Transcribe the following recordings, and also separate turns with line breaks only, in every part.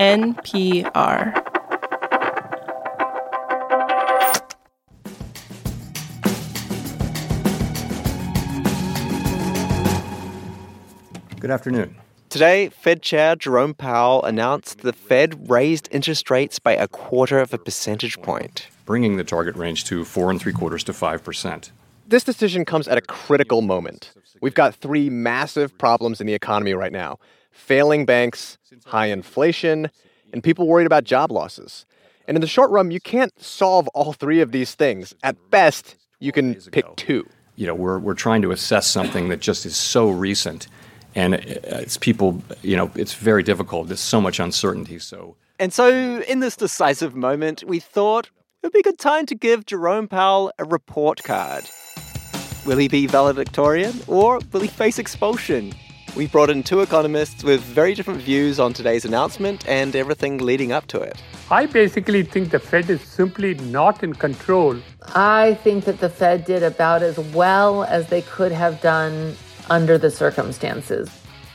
NPR.
Good afternoon.
Today, Fed Chair Jerome Powell announced the Fed raised interest rates by a quarter of a percentage point,
bringing the target range to four and three quarters to five percent.
This decision comes at a critical moment. We've got three massive problems in the economy right now failing banks, high inflation, and people worried about job losses. And in the short run, you can't solve all three of these things. At best, you can pick two.
You know, we're, we're trying to assess something that just is so recent and uh, it's people you know it's very difficult there's so much uncertainty so
and so in this decisive moment we thought it would be a good time to give jerome powell a report card will he be valedictorian or will he face expulsion we brought in two economists with very different views on today's announcement and everything leading up to it.
I basically think the Fed is simply not in control.
I think that the Fed did about as well as they could have done under the circumstances.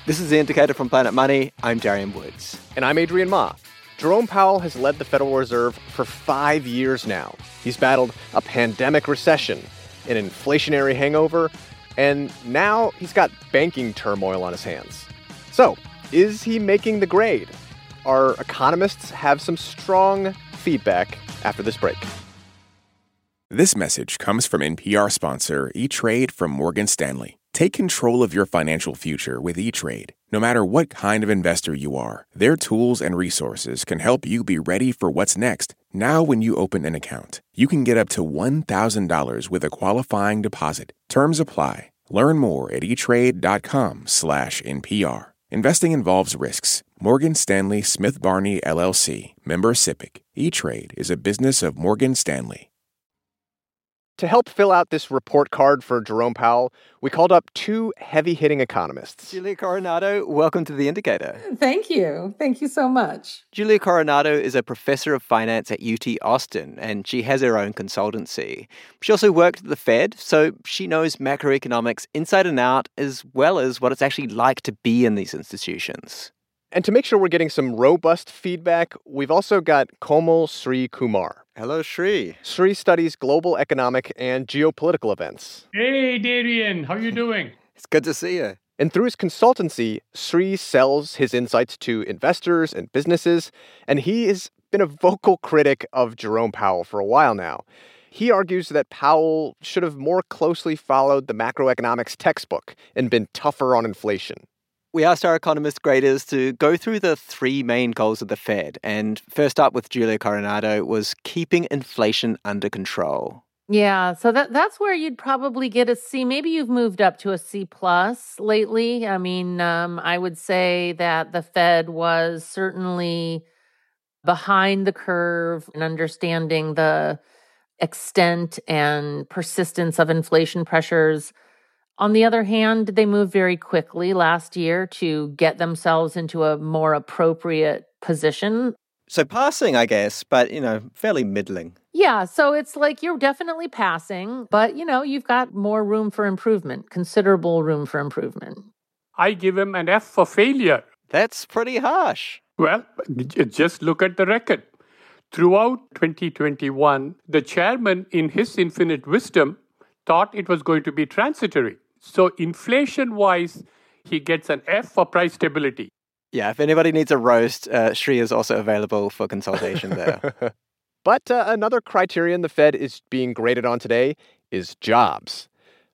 This is the indicator from Planet Money. I'm Darian Woods.
And I'm Adrian Ma. Jerome Powell has led the Federal Reserve for five years now. He's battled a pandemic recession, an inflationary hangover, and now he's got banking turmoil on his hands. So, is he making the grade? Our economists have some strong feedback after this break.
This message comes from NPR sponsor E Trade from Morgan Stanley. Take control of your financial future with E Trade. No matter what kind of investor you are, their tools and resources can help you be ready for what's next. Now, when you open an account, you can get up to $1,000 with a qualifying deposit. Terms apply. Learn more at etrade.com/npr. Investing involves risks. Morgan Stanley Smith Barney LLC, member SIPC. E-Trade is a business of Morgan Stanley.
To help fill out this report card for Jerome Powell, we called up two heavy hitting economists.
Julia Coronado, welcome to The Indicator.
Thank you. Thank you so much.
Julia Coronado is a professor of finance at UT Austin, and she has her own consultancy. She also worked at the Fed, so she knows macroeconomics inside and out, as well as what it's actually like to be in these institutions.
And to make sure we're getting some robust feedback, we've also got Komal Sri Kumar.
Hello, Sri.
Sri studies global economic and geopolitical events.
Hey, Darian, how are you doing?
it's good to see you.
And through his consultancy, Sri sells his insights to investors and businesses, and he has been a vocal critic of Jerome Powell for a while now. He argues that Powell should have more closely followed the macroeconomics textbook and been tougher on inflation
we asked our economist graders to go through the three main goals of the Fed. And first up with Julia Coronado was keeping inflation under control.
Yeah, so that that's where you'd probably get a C. Maybe you've moved up to a C plus lately. I mean, um, I would say that the Fed was certainly behind the curve in understanding the extent and persistence of inflation pressures on the other hand, they moved very quickly last year to get themselves into a more appropriate position.
So passing, I guess, but you know, fairly middling.
Yeah, so it's like you're definitely passing, but you know, you've got more room for improvement, considerable room for improvement.
I give him an F for failure.
That's pretty harsh.
Well, just look at the record. Throughout 2021, the chairman, in his infinite wisdom, thought it was going to be transitory. So, inflation wise, he gets an F for price stability.
Yeah, if anybody needs a roast, uh, Sri is also available for consultation there.
but uh, another criterion the Fed is being graded on today is jobs.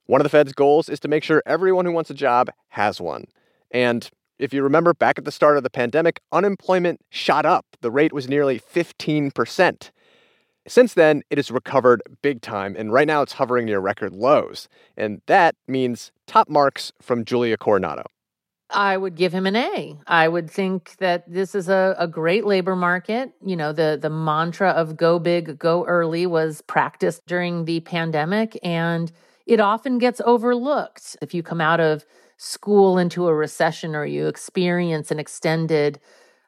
One of the Fed's goals is to make sure everyone who wants a job has one. And if you remember back at the start of the pandemic, unemployment shot up. The rate was nearly 15%. Since then, it has recovered big time, and right now it's hovering near record lows. And that means top marks from Julia Coronado.
I would give him an A. I would think that this is a, a great labor market. You know, the the mantra of go big, go early was practiced during the pandemic, and it often gets overlooked. If you come out of school into a recession or you experience an extended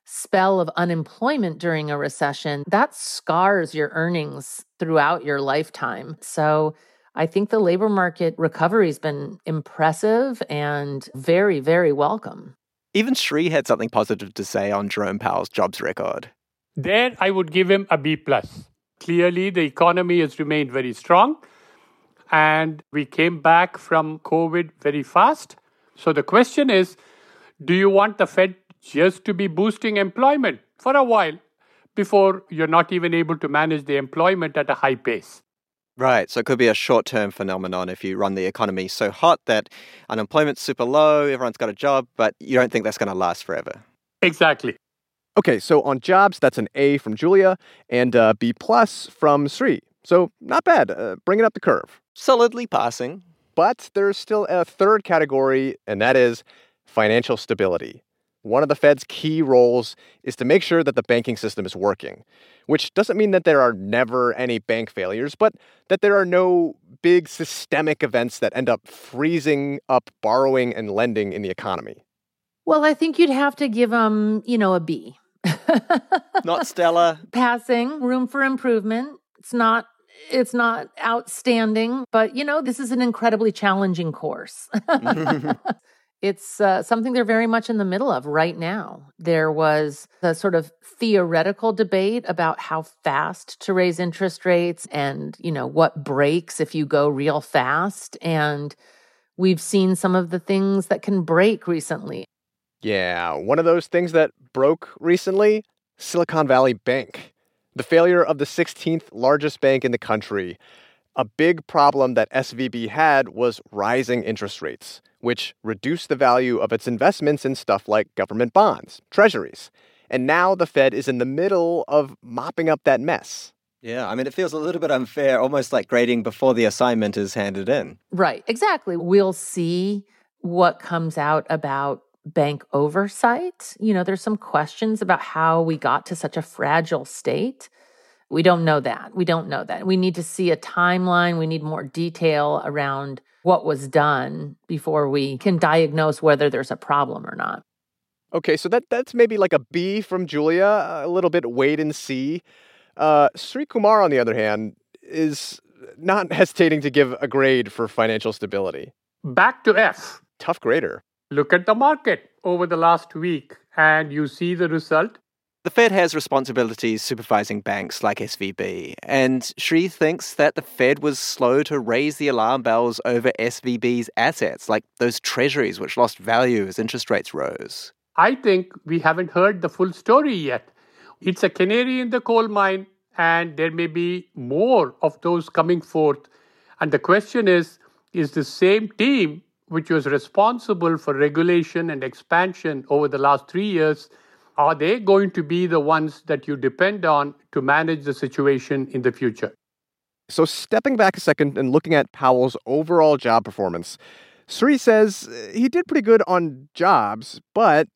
spell of unemployment during a recession, that scars your earnings throughout your lifetime. So I think the labor market recovery has been impressive and very, very welcome.
Even Sri had something positive to say on Jerome Powell's jobs record.
There, I would give him a B plus. Clearly, the economy has remained very strong, and we came back from COVID very fast. So the question is, do you want the Fed just to be boosting employment for a while before you're not even able to manage the employment at a high pace?
Right, so it could be a short term phenomenon if you run the economy so hot that unemployment's super low, everyone's got a job, but you don't think that's going to last forever.
Exactly.
Okay, so on jobs, that's an A from Julia and a B plus from Sri. So not bad, uh, bringing up the curve.
Solidly passing.
But there's still a third category, and that is financial stability. One of the Fed's key roles is to make sure that the banking system is working, which doesn't mean that there are never any bank failures, but that there are no big systemic events that end up freezing up borrowing and lending in the economy.
Well, I think you'd have to give them, you know, a B.
not stellar.
Passing, room for improvement. It's not it's not outstanding, but you know, this is an incredibly challenging course. it's uh, something they're very much in the middle of right now. There was a sort of theoretical debate about how fast to raise interest rates and, you know, what breaks if you go real fast. And we've seen some of the things that can break recently.
Yeah, one of those things that broke recently Silicon Valley Bank. The failure of the 16th largest bank in the country. A big problem that SVB had was rising interest rates which reduced the value of its investments in stuff like government bonds, treasuries. And now the Fed is in the middle of mopping up that mess.
Yeah, I mean, it feels a little bit unfair, almost like grading before the assignment is handed in.
Right, exactly. We'll see what comes out about bank oversight. You know, there's some questions about how we got to such a fragile state. We don't know that. We don't know that. We need to see a timeline. We need more detail around what was done before we can diagnose whether there's a problem or not.
Okay, so that that's maybe like a B from Julia, a little bit wait and see. Uh, Sri Kumar, on the other hand, is not hesitating to give a grade for financial stability.
Back to F.
Tough grader.
Look at the market over the last week, and you see the result.
The Fed has responsibilities supervising banks like SVB, and Sri thinks that the Fed was slow to raise the alarm bells over SVB's assets, like those treasuries which lost value as interest rates rose.
I think we haven't heard the full story yet. It's a canary in the coal mine, and there may be more of those coming forth. And the question is is the same team which was responsible for regulation and expansion over the last three years are they going to be the ones that you depend on to manage the situation in the future?
So, stepping back a second and looking at Powell's overall job performance, Sri says uh, he did pretty good on jobs, but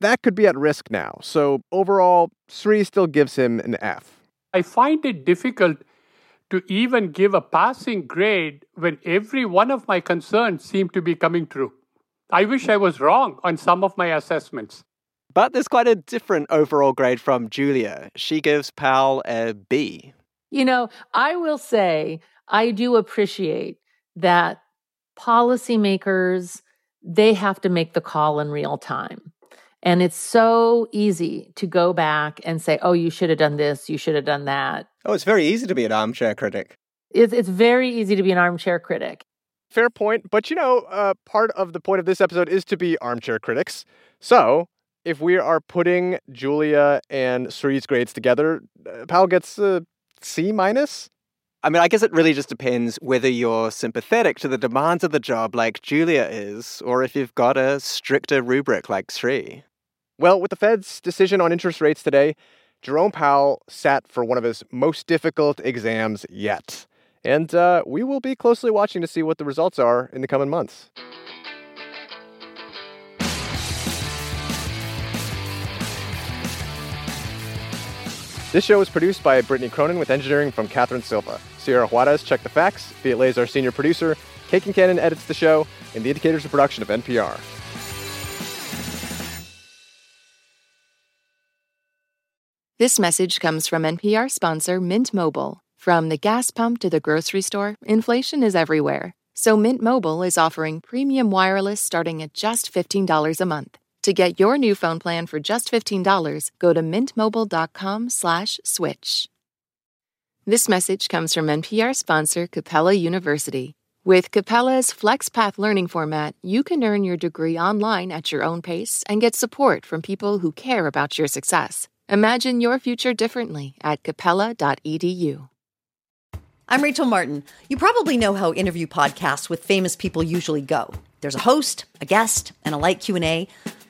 that could be at risk now. So, overall, Sri still gives him an F.
I find it difficult to even give a passing grade when every one of my concerns seem to be coming true. I wish I was wrong on some of my assessments.
But there's quite a different overall grade from Julia. She gives Powell a B.
You know, I will say I do appreciate that policymakers they have to make the call in real time. And it's so easy to go back and say, oh, you should have done this, you should have done that.
Oh, it's very easy to be an armchair critic.
It's, it's very easy to be an armchair critic.
Fair point. But you know, uh, part of the point of this episode is to be armchair critics. So if we are putting Julia and Sri's grades together, uh, Powell gets a C minus.
I mean, I guess it really just depends whether you're sympathetic to the demands of the job like Julia is, or if you've got a stricter rubric like Sri.
Well, with the Fed's decision on interest rates today, Jerome Powell sat for one of his most difficult exams yet. And uh, we will be closely watching to see what the results are in the coming months. This show is produced by Brittany Cronin with engineering from Catherine Silva. Sierra Juarez checked the facts. Viet is our senior producer. Kate Cannon edits the show, and the Indicator is a production of NPR.
This message comes from NPR sponsor Mint Mobile. From the gas pump to the grocery store, inflation is everywhere. So Mint Mobile is offering premium wireless starting at just $15 a month. To get your new phone plan for just $15, go to mintmobile.com slash switch. This message comes from NPR sponsor Capella University. With Capella's FlexPath learning format, you can earn your degree online at your own pace and get support from people who care about your success. Imagine your future differently at capella.edu.
I'm Rachel Martin. You probably know how interview podcasts with famous people usually go. There's a host, a guest, and a light Q&A.